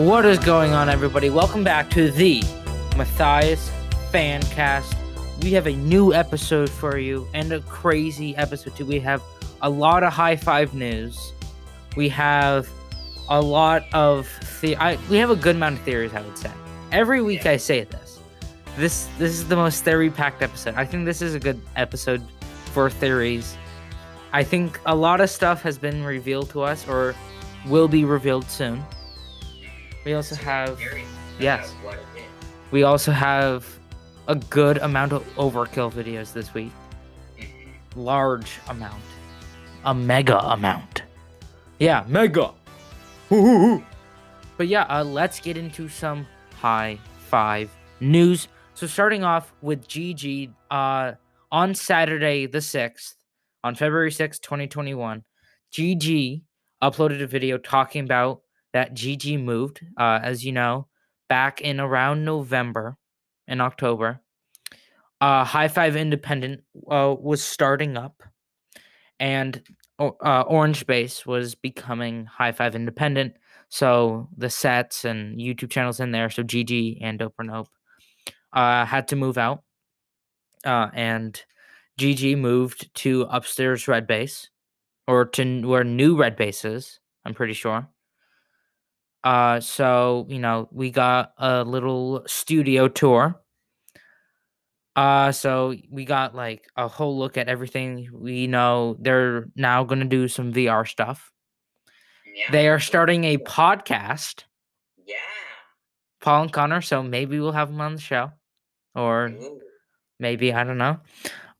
What is going on, everybody? Welcome back to the Matthias Fancast. We have a new episode for you and a crazy episode too. We have a lot of high five news. We have a lot of the. I, we have a good amount of theories. I would say every week I say this. This this is the most theory packed episode. I think this is a good episode for theories. I think a lot of stuff has been revealed to us or will be revealed soon. We also have yes. We also have a good amount of overkill videos this week. Large amount. A mega amount. Yeah, mega. But yeah, uh, let's get into some high five news. So starting off with GG, uh, on Saturday the 6th, on February 6th, 2021, GG uploaded a video talking about that GG moved, uh, as you know, back in around November and October. Uh, High Five Independent uh, was starting up, and uh, Orange Base was becoming High Five Independent. So the sets and YouTube channels in there, so GG and Dope or Nope, uh, had to move out. Uh, and GG moved to upstairs Red Base, or to where new Red Base is, I'm pretty sure. Uh, so you know, we got a little studio tour. Uh, so we got like a whole look at everything. We know they're now gonna do some VR stuff. Yeah. They are starting a podcast, Yeah. Paul and Connor. So maybe we'll have them on the show, or Ooh. maybe I don't know.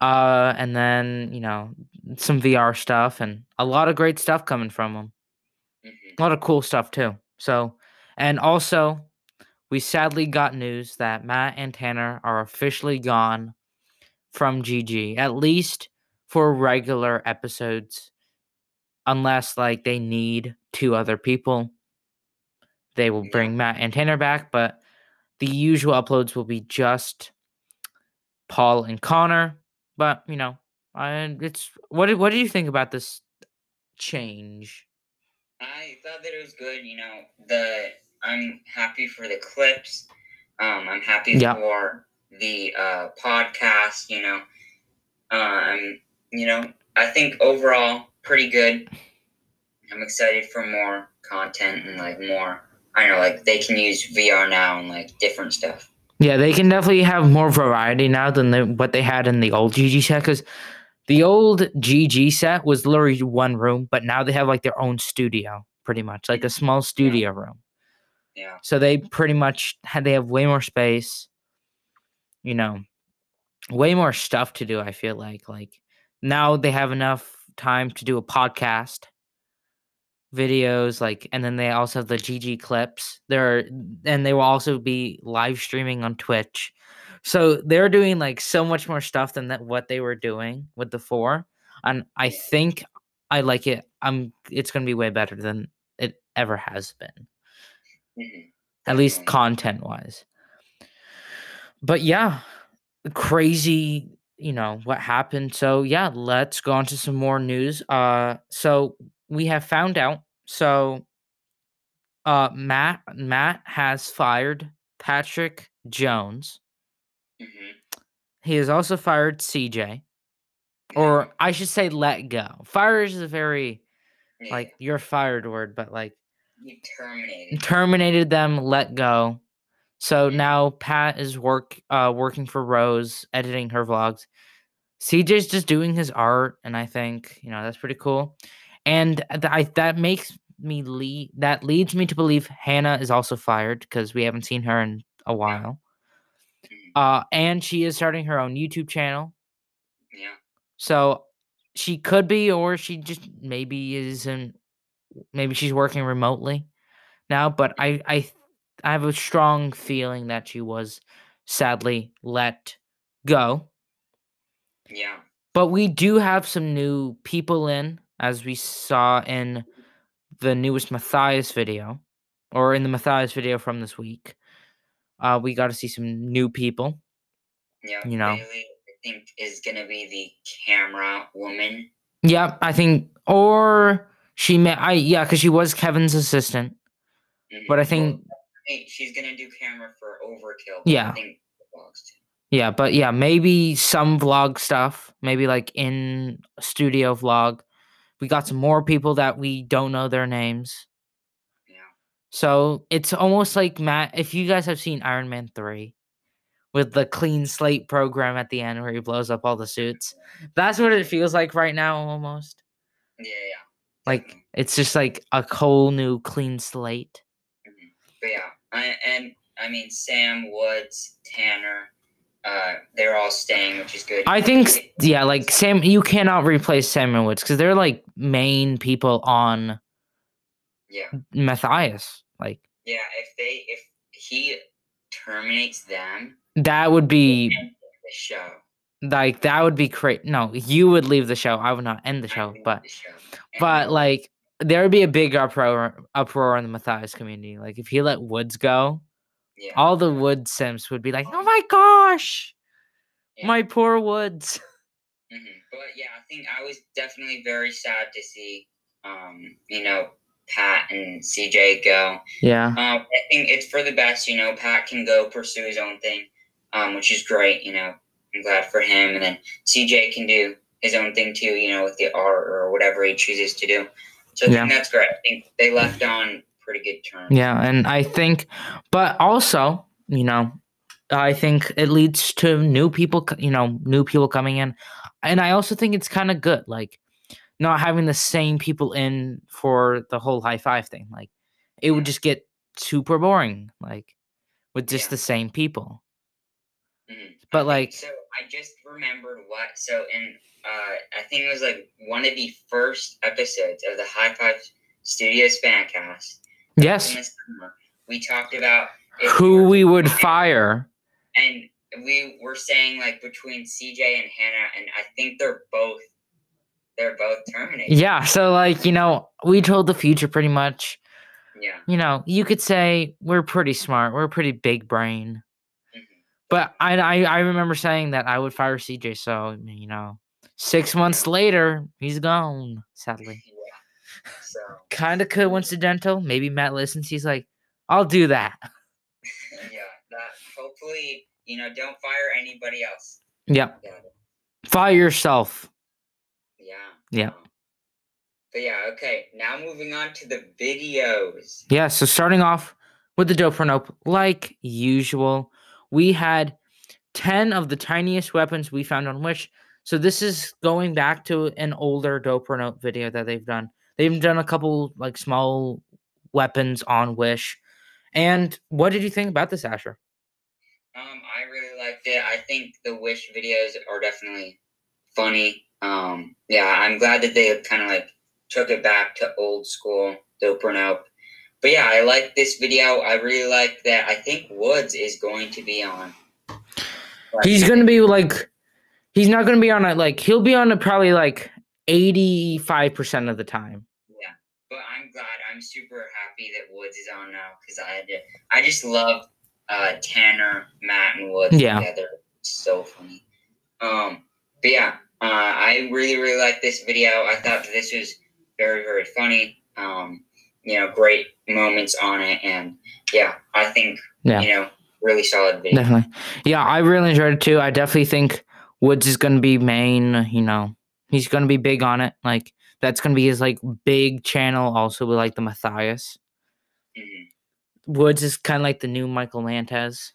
Uh, and then you know some VR stuff and a lot of great stuff coming from them. Mhm. A lot of cool stuff too. So, and also, we sadly got news that Matt and Tanner are officially gone from GG, at least for regular episodes, unless like they need two other people. They will bring Matt and Tanner back, but the usual uploads will be just Paul and Connor. But you know, I it's what what do you think about this change? I thought that it was good. You know, the I'm happy for the clips. Um, I'm happy Yeah. for the uh, podcast. You know, um, you know, I think overall pretty good. I'm excited for more content and like more. I don't know, like they can use VR now and like different stuff. Yeah, they can definitely have more variety now than the, what they had in the old GG set. Because the old GG set was literally one room, but now they have like their own studio, pretty much like a mm-hmm. small studio room. Yeah. So they pretty much had they have way more space, you know, way more stuff to do. I feel like like now they have enough time to do a podcast, videos, like, and then they also have the GG clips. There, and they will also be live streaming on Twitch. So they're doing like so much more stuff than that what they were doing with the four, and I think I like it. I'm. It's gonna be way better than it ever has been Mhm. at least content wise. But yeah, crazy, you know, what happened. So yeah, let's go on to some more news. Uh so we have found out so uh Matt Matt has fired Patrick Jones. Mhm. He has also fired CJ. Or I should say let go. Fire is a very Yeah. like you're fired word, but like you terminated. terminated them, let go. So Mhm. now Pat is work uh working for Rose, editing her vlogs. CJ's just doing his art, and I think you know that's pretty cool. And th- I that makes me lead that leads me to believe Hannah is also fired because we haven't seen her in a while. Uh, and she is starting her own YouTube channel, Yeah. so she could be, or she just maybe isn't. Maybe she's working remotely now, but I I I have a strong feeling that she was sadly let go. Yeah. But we do have some new people in, as we saw in the newest Matthias video, or in the Matthias video from this week. Uh, we got to see some new people. Yeah. You know. Bailey, I think, is gonna be the camera woman. Yeah, I think, or she may, I yeah, because she was Kevin's assistant. Mhm. But I Well, think think she's gonna do camera for Overkill. Yeah. I think vlogs too. Yeah, but yeah, maybe some vlog stuff, maybe like in studio vlog. We got some more people that we don't know their names. So it's almost like Matt, if you guys have seen Iron Man 3 with the clean slate program at the end where he blows up all the suits, that's what it feels like right now almost. Yeah, yeah. Like it's just like a whole new clean slate. But yeah, I, and I mean Sam Woods, Tanner, uh, they're all staying, which is good. I think, yeah, like Sam, you cannot replace Samuel Woods because they're like main people on Yeah, Matthias. Like yeah. If they if he terminates them, that would be the show. like that would be great. No, you would leave the show. I would not end the show, but the show. But like there would be a big uproar uproar in the Matthias community. Like if he let Woods go, yeah, all the Woods Sims would be like, "Oh my gosh, yeah. my poor Woods." hmm But yeah, I think I was definitely very sad to see, um, you know, Pat and CJ go. Yeah, Um, I think it's for the best. You know, Pat can go pursue his own thing, um, which is great. You know, I'm glad for him. And then CJ can do his own thing too. You know, with the art or whatever he chooses to do. So I Yeah. think that's great. I think they left on pretty good terms. yeah, and I think, but also, you know, I think it leads to new people. You know, new people coming in, and I also think it's kind of good. Like not having the same people in for the whole high five thing. Like it would just get super boring. Like with just Yeah. the same people. Mhm. But, like- so I just remembered what. So in uh, I think it was like one of the first episodes of the High Five Studios fancast. Yes. summer, we talked about Who we would fire. and we were saying like between CJ and Hannah, and I think they're both they're both terminated. Yeah. So like, you know, we told the future pretty much. Yeah. You know, you could say we're pretty smart. We're pretty big brain. Mhm. But I, I I remember saying that I would fire CJ. So you know, six months later, he's gone. Sadly, Yeah. So kind of coincidental. Maybe Matt listens. He's like, I'll do that. yeah, that hopefully you know don't fire anybody else. Yep. Yeah. Fire yourself. Yeah. But yeah, okay. Now moving on to the videos. Yeah. So starting off with the dope nope, like usual, we had ten of the tiniest weapons we found on Wish. So this is going back to an older dope or nope video that they've done. They've done a couple like small weapons on Wish. And what did you think about this, Asher? Um, I really liked it. I think the Wish videos are definitely funny. Um, yeah, I'm glad that they kind of like took it back to old school dope or nope. But yeah, I like this video. I really like that. I think Woods is going to be on. Like, He's gonna be like, he's not gonna be on it. Like he'll be on it probably like eighty five percent of the time. Yeah, but I'm glad. I'm super happy that Woods is on now because I had to, I just love uh, Tanner, Matt, and Woods Yeah. together. It's so funny. Um, but yeah, uh, I really really like this video. I thought that this was very very funny. Um, you know, great moments on it, and yeah, I think Yeah. you know, really solid video. Definitely. Yeah, I really enjoyed it too. I definitely think Woods is gonna be main, you know, he's gonna be big on it. Like that's gonna be his like big channel also with like the Matthias. Mhm. Woods is kind of like the new Michael Lantes.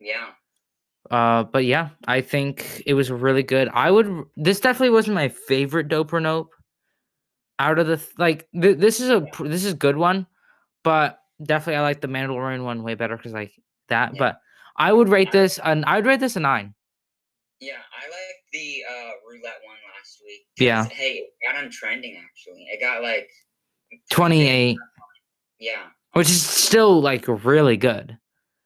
Yeah, Uh, but yeah, I think it was really good. I would. This definitely wasn't my favorite dope or nope. Out of the like, th- this is a this is a good one, but definitely I like the Mandalorian one way better because like that. Yeah. But I would rate this an I would rate this a nine. yeah, I like the uh, roulette one last week. Yeah. Hey, it got on trending actually. It got like Twenty eight, Yeah. which is still like really good.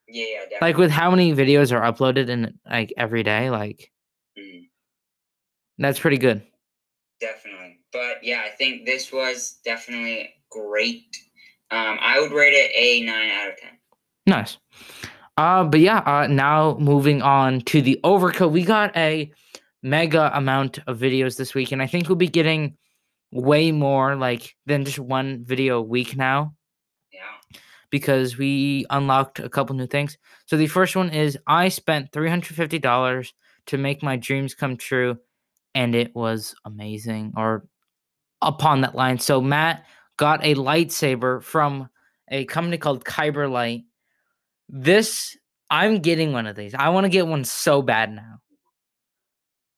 Yeah, yeah, definitely. Like with how many videos are uploaded in like every day, like Mhm, that's pretty good. definitely. But yeah, I think this was definitely great. Um, I would rate it a nine out of ten. Nice. Uh, but yeah, uh, now moving on to the overkill. We got a mega amount of videos this week, and I think we'll be getting way more like than just one video a week now. Because we unlocked a couple new things. So the first one is I spent $350 to make my dreams come true and it was amazing or upon that line. So Matt got a lightsaber from a company called Kyber Light. This I'm getting one of these. I want to get one so bad now.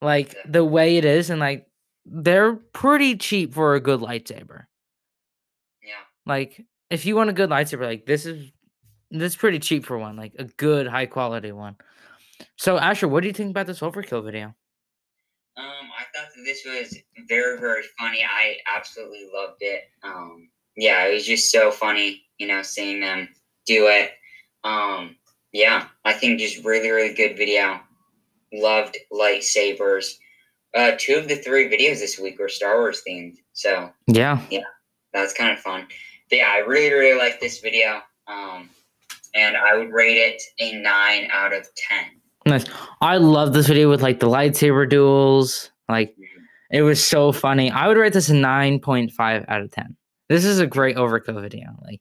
Like the way it is and like they're pretty cheap for a good lightsaber. Yeah. Like if you want a good lightsaber, like this is this is pretty cheap for one, like a good high quality one. So Asher, what do you think about this overkill video? Um, I thought that this was very, very funny. I absolutely loved it. Um, yeah, it was just so funny, you know, seeing them do it. Um, yeah, I think just really, really good video. Loved lightsabers. Uh, two of the three videos this week were Star Wars themed, so Yeah. Yeah. that's kind of fun. Yeah, I really, really like this video. Um, and I would rate it a nine out of ten. Nice. I love this video with like the lightsaber duels. Like it was so funny. I would rate this a 9.5 out of 10. This is a great overkill video. Like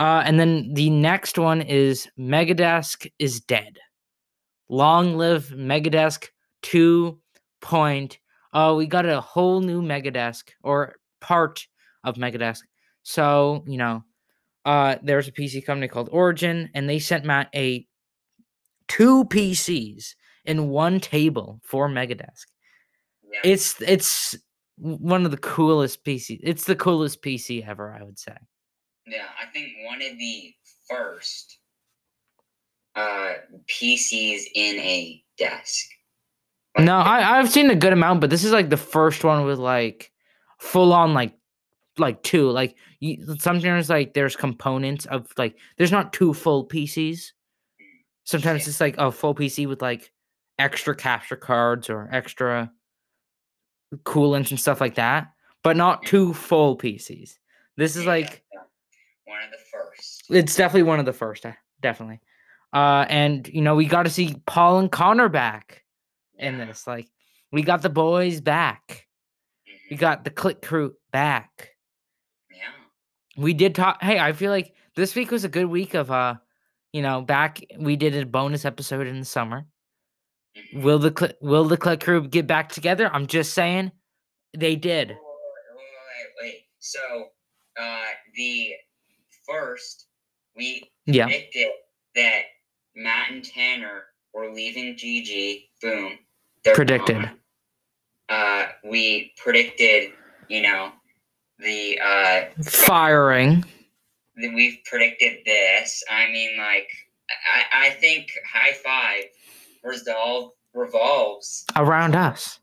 uh and then the next one is Megadesk is dead. Long live Megadesk 2. Point. Oh, we got a whole new Megadesk or part of Megadesk. So, you know, uh there's a PC company called Origin and they sent Matt a two PCs in one table for Megadesk. Yeah. It's it's one of the coolest PCs. It's the coolest PC ever, I would say. Yeah, I think one of the first uh, PCs in a desk. Like, No, I I've seen a good amount, but this is like the first one with like full on like like two. Like you, sometimes like there's components of like there's not two full PCs. Sometimes Yeah. it's like a full PC with like extra capture cards or extra coolants and stuff like that, but not two full PCs. This is yeah, like one of the first. it's definitely one of the first, uh, definitely. Uh, and you know we got to see Paul and Connor back in this. Like we got the boys back. We mhm, got the Click Crew back. We did talk. Hey, I feel like this week was a good week of uh, you know, back. We did a bonus episode in the summer. mhm. Will the Cl- Will the Click Crew get back together? I'm just saying, they did. Wait, wait, wait. So, uh, the first we Yeah. predicted that Matt and Tanner were leaving GG. Boom. Predicted. Uh, we predicted, you know, the uh, Firing. we've predicted this. I mean, like, I, I think High Five resolve revolves around us.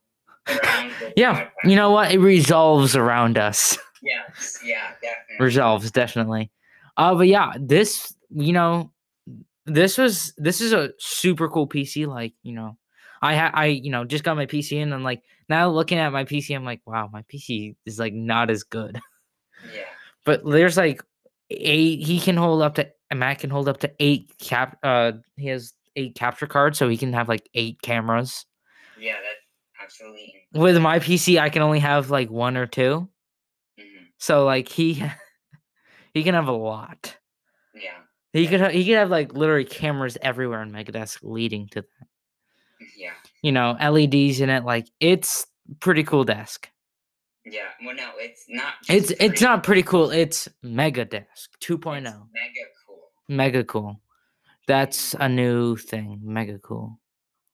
around. Yeah, you know what? It resolves around us. Yes, yeah, definitely. resolves definitely. Uh, but yeah, this you know, this was this is a super cool PC. Like you know, I ha- I you know just got my PC and I'm like now looking at my PC, I'm like wow, my PC is like not as good. Yeah, But there's like eight. He can hold up to Matt can hold up to eight cap. Uh, he has eight capture cards, so he can have like eight cameras. yeah, that's absolutely. With my PC, I can only have like one or two. mhm, So like he he can have a lot. Yeah, He could ha- he could have like literally cameras everywhere in Megadesk leading to that. Yeah, You know, LEDs in it. Like it's pretty cool desk. yeah. Well, no, it's not. It's it's not pretty cool. It's Mega Desk It's 2.0. mega cool. Mega cool. That's a new thing. Mega cool.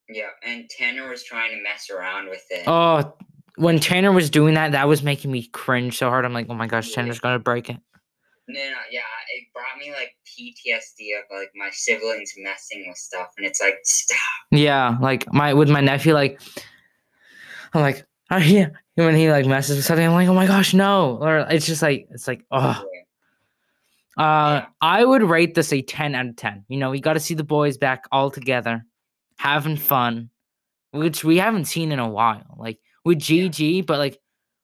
Yeah, and Tanner was trying to mess around with it. Oh, when Tanner was doing that, that was making me cringe so hard. I'm like, oh my gosh, Tanner's gonna break it. No, no, yeah, it brought me like PTSD of like my siblings messing with stuff, and it's like stop. Yeah, like my with my nephew, like I'm like, oh yeah. When he like messes with something, I'm like, oh my gosh, no. Or it's just like it's like, oh. Uh, Yeah. I would rate this a 10 out of 10. You know, we got to see the boys back all together, having fun, which we haven't seen in a while. Like with Yeah. GG, but like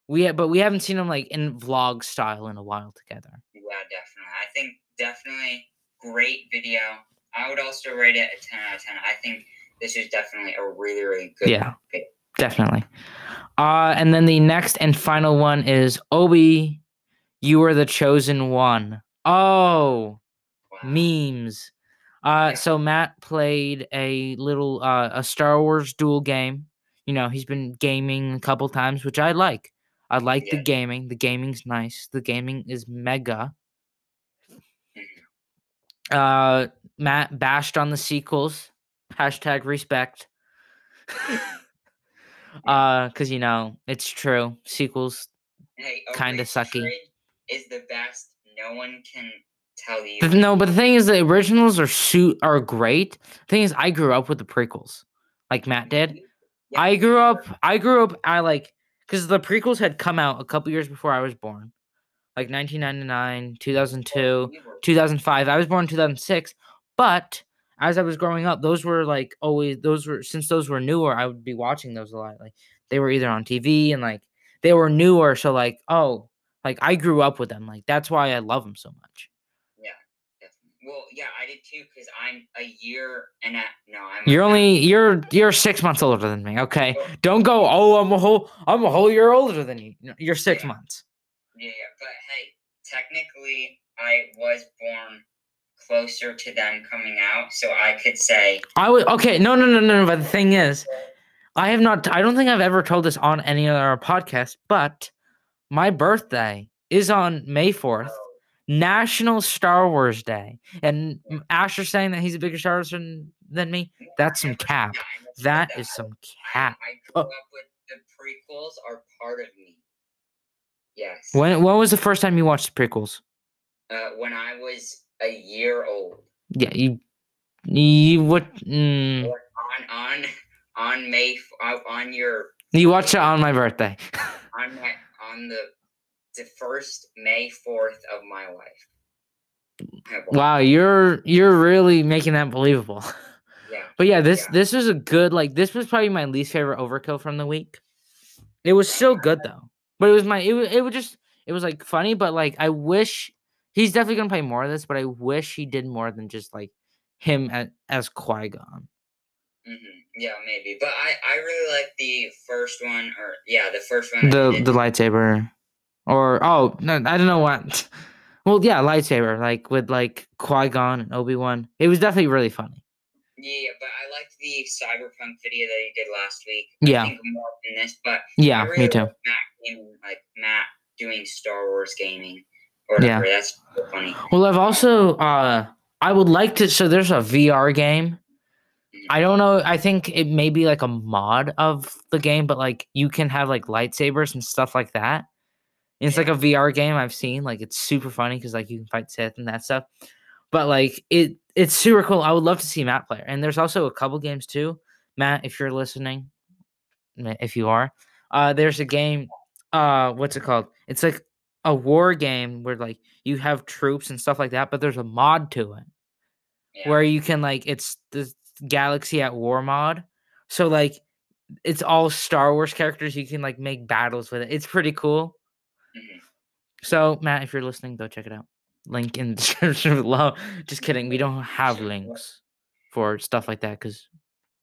we but we haven't seen them like in vlog style in a while together. Yeah, definitely. I think definitely great video. I would also rate it a 10 out of 10. I think this is definitely a really, really good Yeah. video. Definitely. Uh, and then the next and final one is Obi, you are the chosen one. Oh, Wow. memes. Uh, so Matt played a little uh a Star Wars duel game. You know, he's been gaming a couple times, which I like. I like the gaming. The gaming's nice. The gaming is mega. Uh, Matt bashed on the sequels. Hashtag respect. uh, cause you know it's true. Sequels. Hey, kinda sucky. Is the best. No one can tell you. No, but the thing is, the originals are su- are great. The thing is, I grew up with the prequels, like Matt did. Yeah, I grew up. I grew up. I like because the prequels had come out a couple years before I was born, like 1999, 2002, 2005. I was born in 2006, but as I was growing up, those were like always those were since those were newer. I would be watching those a lot. Like they were either on TV and like they were newer. So like oh, like I grew up with them. Like that's why I love them so much. Well, yeah, I did too because I'm a year and a no. I'm You're only you're you're six months older than me. Okay, don't go. Oh, I'm a whole I'm a whole year older than you. No, You're six Yeah. months. Yeah, yeah, but hey, technically, I was born closer to them coming out, so I could say I would okay. No, no, no, no. no, But the thing is, I have not. I don't think I've ever told this on any other podcast. But my birthday is on May fourth, National Star Wars Day, and M- Asher saying that he's a bigger Star Wars than, than me. That's some cap. Yeah, I understand That is some cap. I grew Oh. up with the prequels are part of me. Yes. When when was the first time you watched the prequels? uh, when I was a year old, Yeah, you you what? Mm, on on on May uh, on your you watched it on my birthday. on my on the the first May fourth of my life. Wow, you're you're really making that believable. Yeah. But yeah, this Yeah. this was a good like this was probably my least favorite overkill from the week. It was still good though, but it was my it was, it was just it was like funny, but like I wish he's definitely gonna play more of this, but I wish he did more than just like him as, as Qui Gon. hmm Yeah, maybe. But I I really like the first one, or yeah, the first one. The the lightsaber, or oh no, I don't know what. Well, yeah, lightsaber like with like Qui Gon and Obi Wan. It was definitely really funny. Yeah, but I liked the cyberpunk video that he did last week. Yeah. I think more than this, but Yeah, really me too. like Matt gaming, like Matt doing Star Wars gaming or Yeah. That's so funny. Well, I've also uh I would like to so there's a VR game. I don't know, I think it may be like a mod of the game, but like you can have like lightsabers and stuff like that. It's like a VR game I've seen. Like it's super funny because like you can fight Sith and that stuff. But like it it's super cool. I would love to see Matt play. And there's also a couple games too. Matt, if you're listening, if you are, uh there's a game, uh what's it called? It's like a war game where like you have troops and stuff like that, but there's a mod to it Yeah. where you can like it's the Galaxy at War mod. So like it's all Star Wars characters. You can like make battles with it. It's pretty cool. Mhm. So Matt, if you're listening, go check it out. Link in the description below. Just kidding. We don't have links for stuff like that because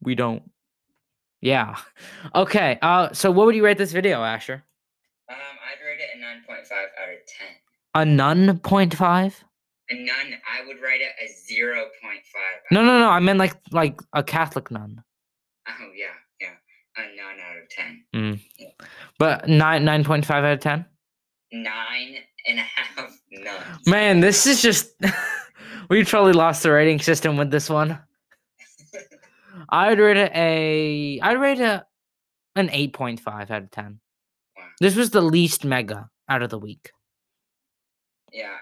we don't. Yeah. Okay. Uh. So what would you rate this video, Asher? Um, I'd rate it a nine point five out of ten. A none point five? A none, I would rate it a zero point five. No, no, no. I meant like like a Catholic nun. Oh yeah, yeah, a nine out of ten. But nine nine point five out of ten. Nine and a half nuns. Man, this is just we totally lost the rating system with this one. I'd rate it a I'd rate it an eight point five out of ten. Wow. This was the least mega out of the week. Yeah,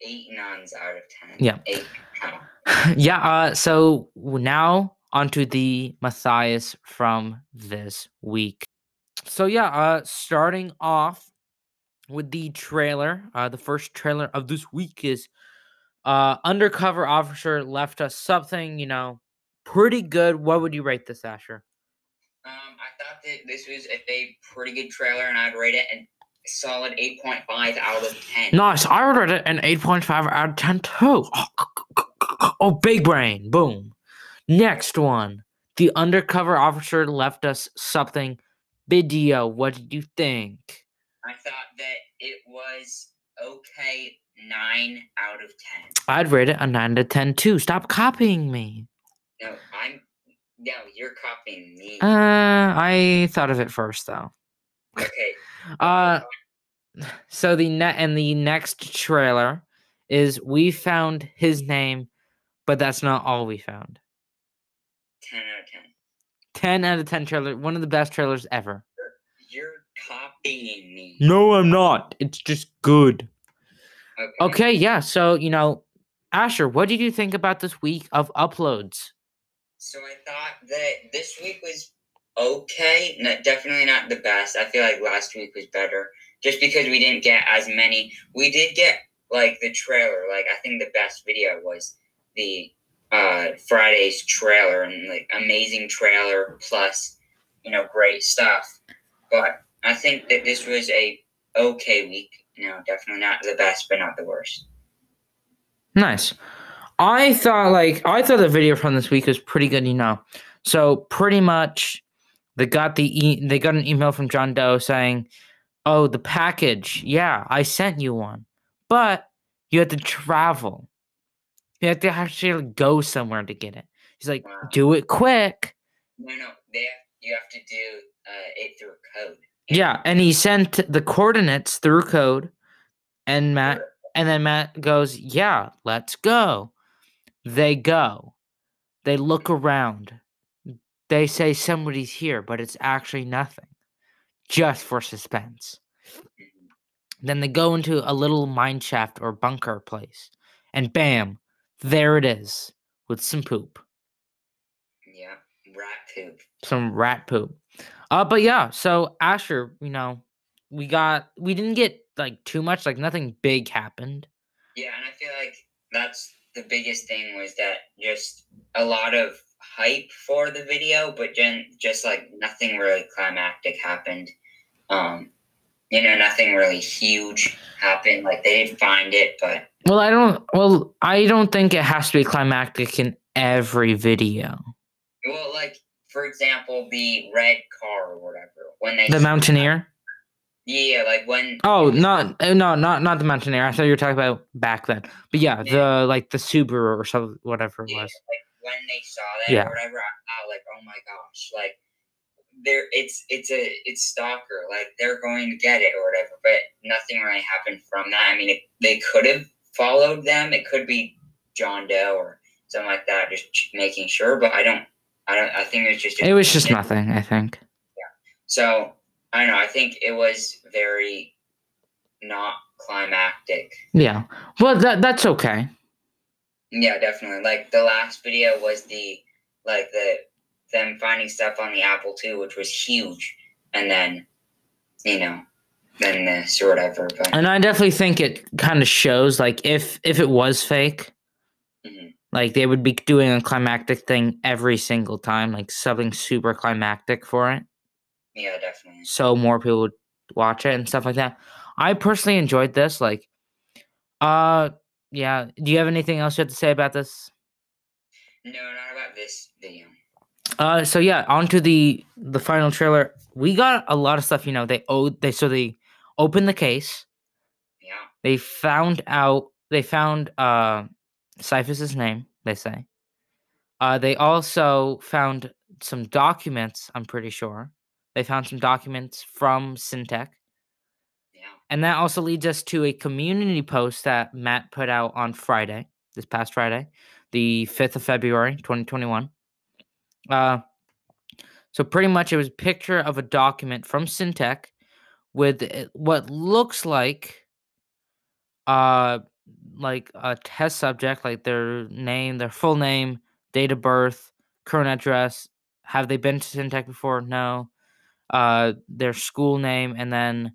eight nuns out of ten. Yeah. Eight. Oh. yeah, uh so now onto the Matthias from this week. So yeah, uh starting off with the trailer, uh the first trailer of this week is uh undercover officer left us something, you know, pretty good. What would you rate this, Asher? Um, I thought that this was a, a pretty good trailer, and I'd rate it a solid eight point five out of ten. Nice. I would rate it an 8.5 out of 10 too. Oh, big brain. Boom. Next one. The undercover officer left us something. Video. What did you think? I thought that it was okay nine out of ten. I'd rate it a nine to ten too. Stop copying me. No, I'm. No, you're copying me. Uh, I thought of it first though. okay. Uh, so the net and the next trailer is we found his name, but that's not all we found. ten out of ten. 10 out of 10 trailer, one of the best trailers ever. Copying me. No, I'm not. It's just good. Okay. Okay, yeah. So, you know, Asher, what did you think about this week of uploads? So I thought that this week was okay. Not, definitely not the best. I feel like last week was better, just because we didn't get as many. We did get like the trailer. Like I think the best video was the uh, Friday's trailer and like amazing trailer plus you know great stuff. But I think that this was a okay week. You know, definitely not the best, but not the worst. Nice. I thought like I thought the video from this week was pretty good, you know. So pretty much they got the e- they got an email from John Doe saying, "Oh, the package. Yeah, I sent you one. But you had to travel. You have to actually go somewhere to get it." He's like, Wow. "Do it quick." No, no, they have, you have to do uh, it through a code. Yeah, and he sent the coordinates through code and Matt and then Matt goes, "Yeah, let's go." They go. They look around. They say somebody's here, but it's actually nothing. Just for suspense. Then they go into a little mine shaft or bunker place. And bam, there it is with some poop. Yeah, rat poop. Some rat poop. Uh but yeah, so Asher, you know, we got we didn't get like too much, like nothing big happened. Yeah, and I feel like that's the biggest thing was that just a lot of hype for the video, but then just like nothing really climactic happened. Um, you know, nothing really huge happened. Like they didn't find it, but Well, I don't well, I don't think it has to be climactic in every video. well, like for example, the red car or whatever when they The Mountaineer? yeah, like when Oh, not uh, no, not not the Mountaineer. I thought you were talking about back then. But yeah, Yeah. the like the Subaru or something whatever it yeah, was. like when they saw that Yeah. or whatever, I, I was like, oh my gosh, like there it's it's a it's stalker, like they're going to get it or whatever, but nothing really happened from that. I mean, it, they could have followed them. It could be John Doe or something like that, just ch- making sure. But I don't, I don't, I think it was just It was just nothing, I think. Yeah. So I don't know. I think it was very not climactic. Yeah. Well, that that's okay. Yeah, definitely. Like the last video was the like the them finding stuff on the Apple II, which was huge, and then you know, then this or whatever. But And I definitely think it kind of shows like if if it was fake, Mhm. Like they would be doing a climactic thing every single time, like something super climactic for it. yeah, definitely. so more people would watch it and stuff like that. I personally enjoyed this. Like, uh, yeah. Do you have anything else you have to say about this? No, not about this video. Uh, so yeah, on to the the final trailer. We got a lot of stuff. You know, they owed they so they opened the case. Yeah, They found out they found uh Cyphus's name. They say. Uh, they also found some documents. I'm pretty sure they found some documents from Syntec. yeah, And that also leads us to a community post that Matt put out on Friday, this past Friday, the 5th of February, 2021. Uh, so pretty much it was a picture of a document from Syntec with uh, what looks like uh like a test subject, like their name, their full name, date of birth, current address. Have they been to Syntec before? No. Uh their school name and then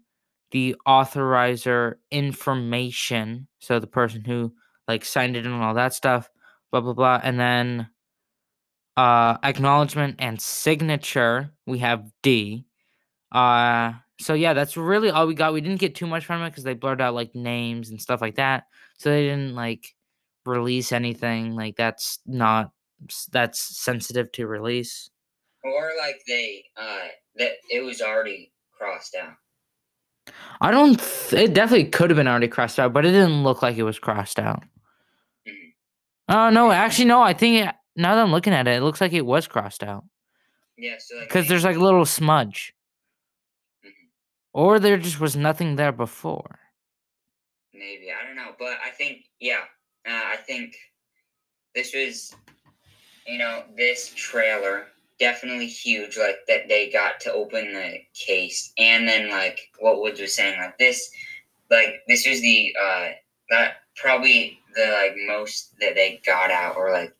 the authorizer information. So the person who like signed it and all that stuff, blah blah blah. And then uh acknowledgement and signature, we have D. Uh so yeah, that's really all we got. We didn't get too much from it because they blurred out like names and stuff like that. So they didn't like release anything. Like that's not that's sensitive to release. or like they uh that it was already crossed out. I don't. Th- it definitely could have been already crossed out, but it didn't look like it was crossed out. Oh no, actually no. I think it, now that I'm looking at it, it looks like it was crossed out Yeah, so like because there's like a little smudge. Or there just was nothing there before. maybe I don't know, but I think yeah, uh, I think this was, you know, this trailer definitely huge. Like that they got to open the case, and then like what Woods was saying, like this, like this was the uh that probably the like most that they got out, or like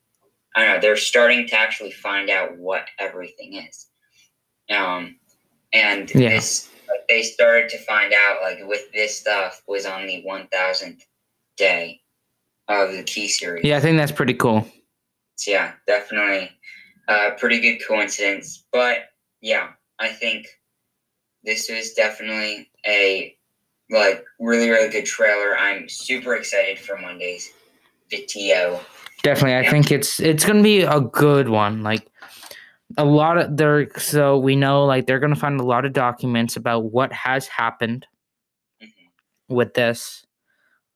I don't know, they're starting to actually find out what everything is. Um, and Yeah. this they started to find out like with this stuff was on the one thousandth day of the key series. Yeah, I think that's pretty cool. So yeah, definitely a pretty good coincidence. But yeah, I think this was definitely a like really really good trailer. I'm super excited for Monday's video. Definitely, I Yeah. think it's it's gonna be a good one. Like a lot of there, so we know like they're gonna find a lot of documents about what has happened Mhm. with this.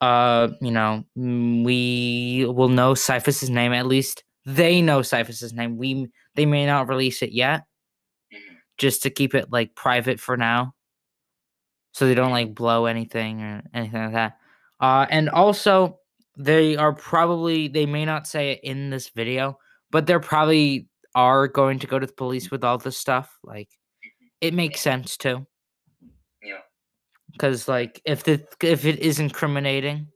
Uh, you know, mm, we will know Cyphus's name at least. They know Cyphus's name. We they may not release it yet, Mhm. just to keep it like private for now, so they don't like blow anything or anything like that. Uh, and also they are probably they may not say it in this video, but they're probably are going to go to the police with all this stuff. Like, it makes sense too, Yeah. because like if the if it is incriminating,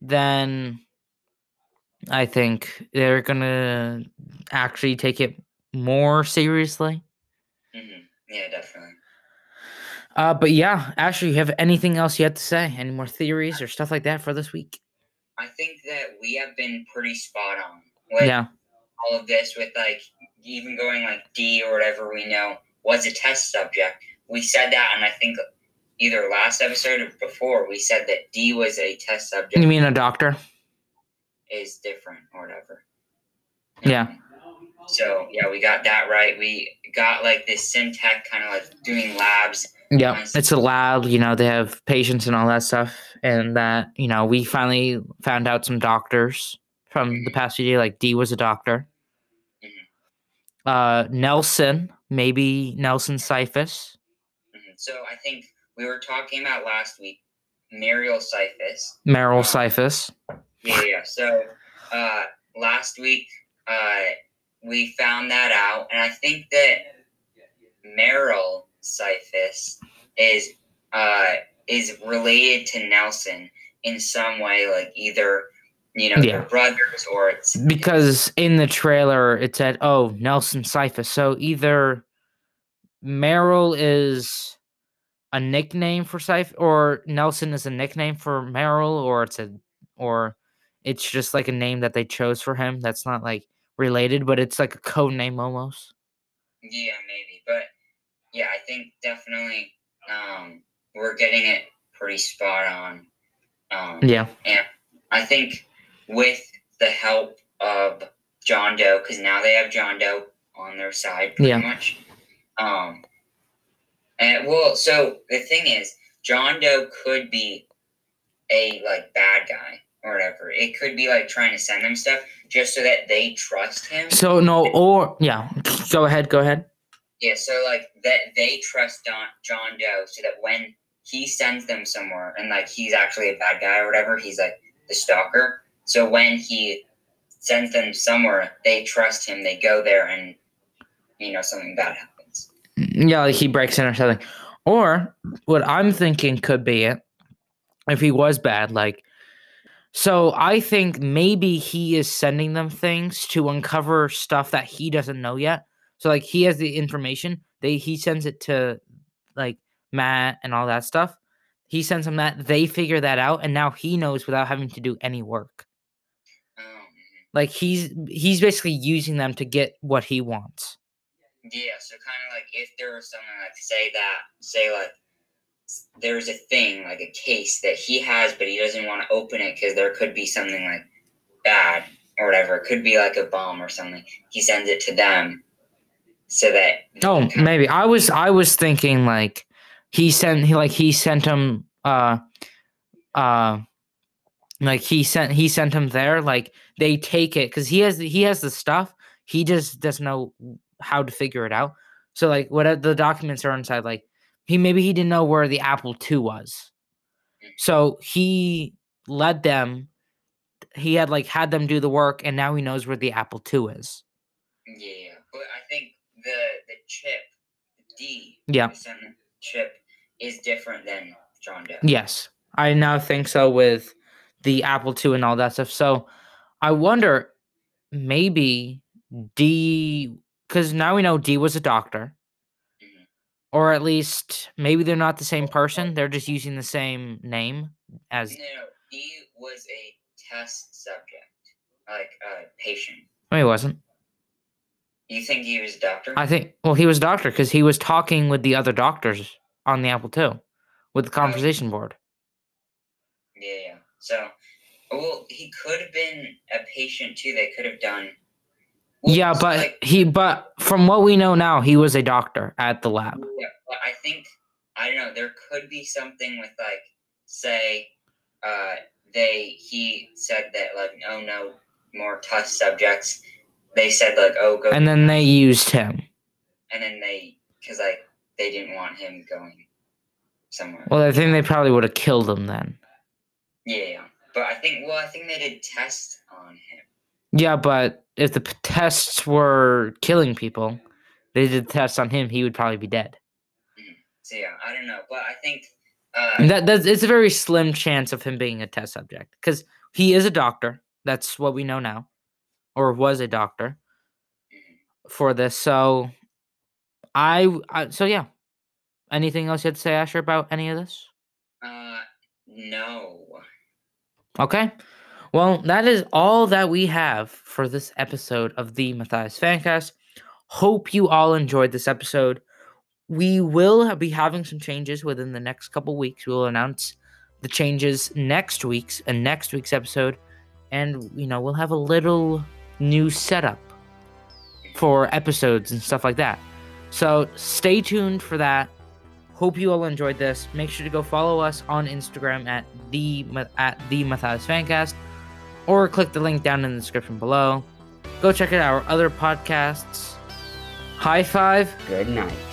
then I think they're gonna actually take it more seriously. hmm Yeah, definitely. Uh, but yeah, Ashley, you have anything else you have to say? Any more theories or stuff like that for this week? I think that we have been pretty spot on with yeah, all of this, with like even going like D or whatever we know was a test subject. We said that, and I think either last episode or before we said that D was a test subject. you mean a doctor? is different or whatever. Yeah. So yeah, we got that right. We got like this Syntec kind of like doing labs. Yeah, it's a lab. You know, they have patients and all that stuff, and that you know, we finally found out some doctors from the mm-hmm. past few days. Like D was a doctor. Uh, Nelson, maybe Nelson Cyphus. Mhm. So I think we were talking about last week, Muriel Cyphus. Meryl. Cyphus. Yeah, yeah. So uh, last week uh, we found that out, and I think that Meryl Cyphus is uh, is related to Nelson in some way, like either you know Yeah. brothers or it's because in the trailer it said, "Oh, Nelson Cyphus." So either Meryl is a nickname for Cyphus, or Nelson is a nickname for Meryl, or it's a, or it's just like a name that they chose for him. That's not like related, but it's like a code name almost. Yeah, maybe. But yeah, I think definitely um, we're getting it pretty spot on. Um, Yeah, I think with the help of John Doe, because now they have John Doe on their side pretty Yeah. much. Um, and well, so the thing is, John Doe could be a like bad guy or whatever. It could be like trying to send them stuff just so that they trust him. So no, or yeah, go ahead, go ahead. Yeah, so like that they trust Don, John Doe so that when he sends them somewhere and like he's actually a bad guy or whatever, he's like the stalker. So when he sends them somewhere, they trust him. They go there and you know something bad happens. Yeah, like he breaks in or something. Or what I'm thinking could be it if he was bad, like so I think maybe he is sending them things to uncover stuff that he doesn't know yet. So like he has the information. They he sends it to like Matt and all that stuff. He sends them that, they figure that out, and now he knows without having to do any work. Like he's he's basically using them to get what he wants. yeah, so kind of like if there was someone like say that, say like there's a thing like a case that he has, but he doesn't want to open it because there could be something like bad or whatever. It could be like a bomb or something. He sends it to them so that Oh, maybe I was I was thinking like he sent he like he sent him uh uh like he sent he sent him there like they take it because he has the- he has the stuff he just doesn't know how to figure it out so like what the documents are inside like he maybe he didn't know where the apple ii was so he led them he had like had them do the work and now he knows where the apple ii is Yeah, but I think the the chip D Yeah. the chip is different than John Doe. Yes, I now think so with the Apple II and all that stuff. So I wonder maybe D, because now we know D was a doctor, Mhm. or at least maybe they're not the same person. They're just using the same name as. No, no, D was a test subject, like a patient. No, he wasn't. You think he was a doctor? I think. Well, he was a doctor because he was talking with the other doctors on the Apple II with the conversation board. So, well, he could have been a patient too. They could have done. Yeah, but like, he. But from what we know now, he was a doctor at the lab. Yeah, but I think I don't know. There could be something with like, say, uh, they he said that like, oh no, more test subjects. They said like, oh go, And then they used him. and then they because like they didn't want him going somewhere. Well, I think they probably would have killed him then. Yeah, but I think well, I think they did tests on him. Yeah, but if the p- tests were killing people, they did tests on him, he would probably be dead. So yeah, I don't know, but I think uh, that that's it's a very slim chance of him being a test subject because he is a doctor. That's what we know now, or was a doctor mhm. for this. So, I, I so yeah. Anything else you had to say, Asher, about any of this? uh, no. Okay. Well, that is all that we have for this episode of the Matthias Fancast. Hope you all enjoyed this episode. We will be having some changes within the next couple weeks. We'll announce the changes next week's and next week's episode, and you know we'll have a little new setup for episodes and stuff like that. So stay tuned for that. Hope you all enjoyed this. Make sure to go follow us on Instagram at the at the Matthias Fancast, or click the link down in the description below. Go check out our other podcasts. High five. Good night.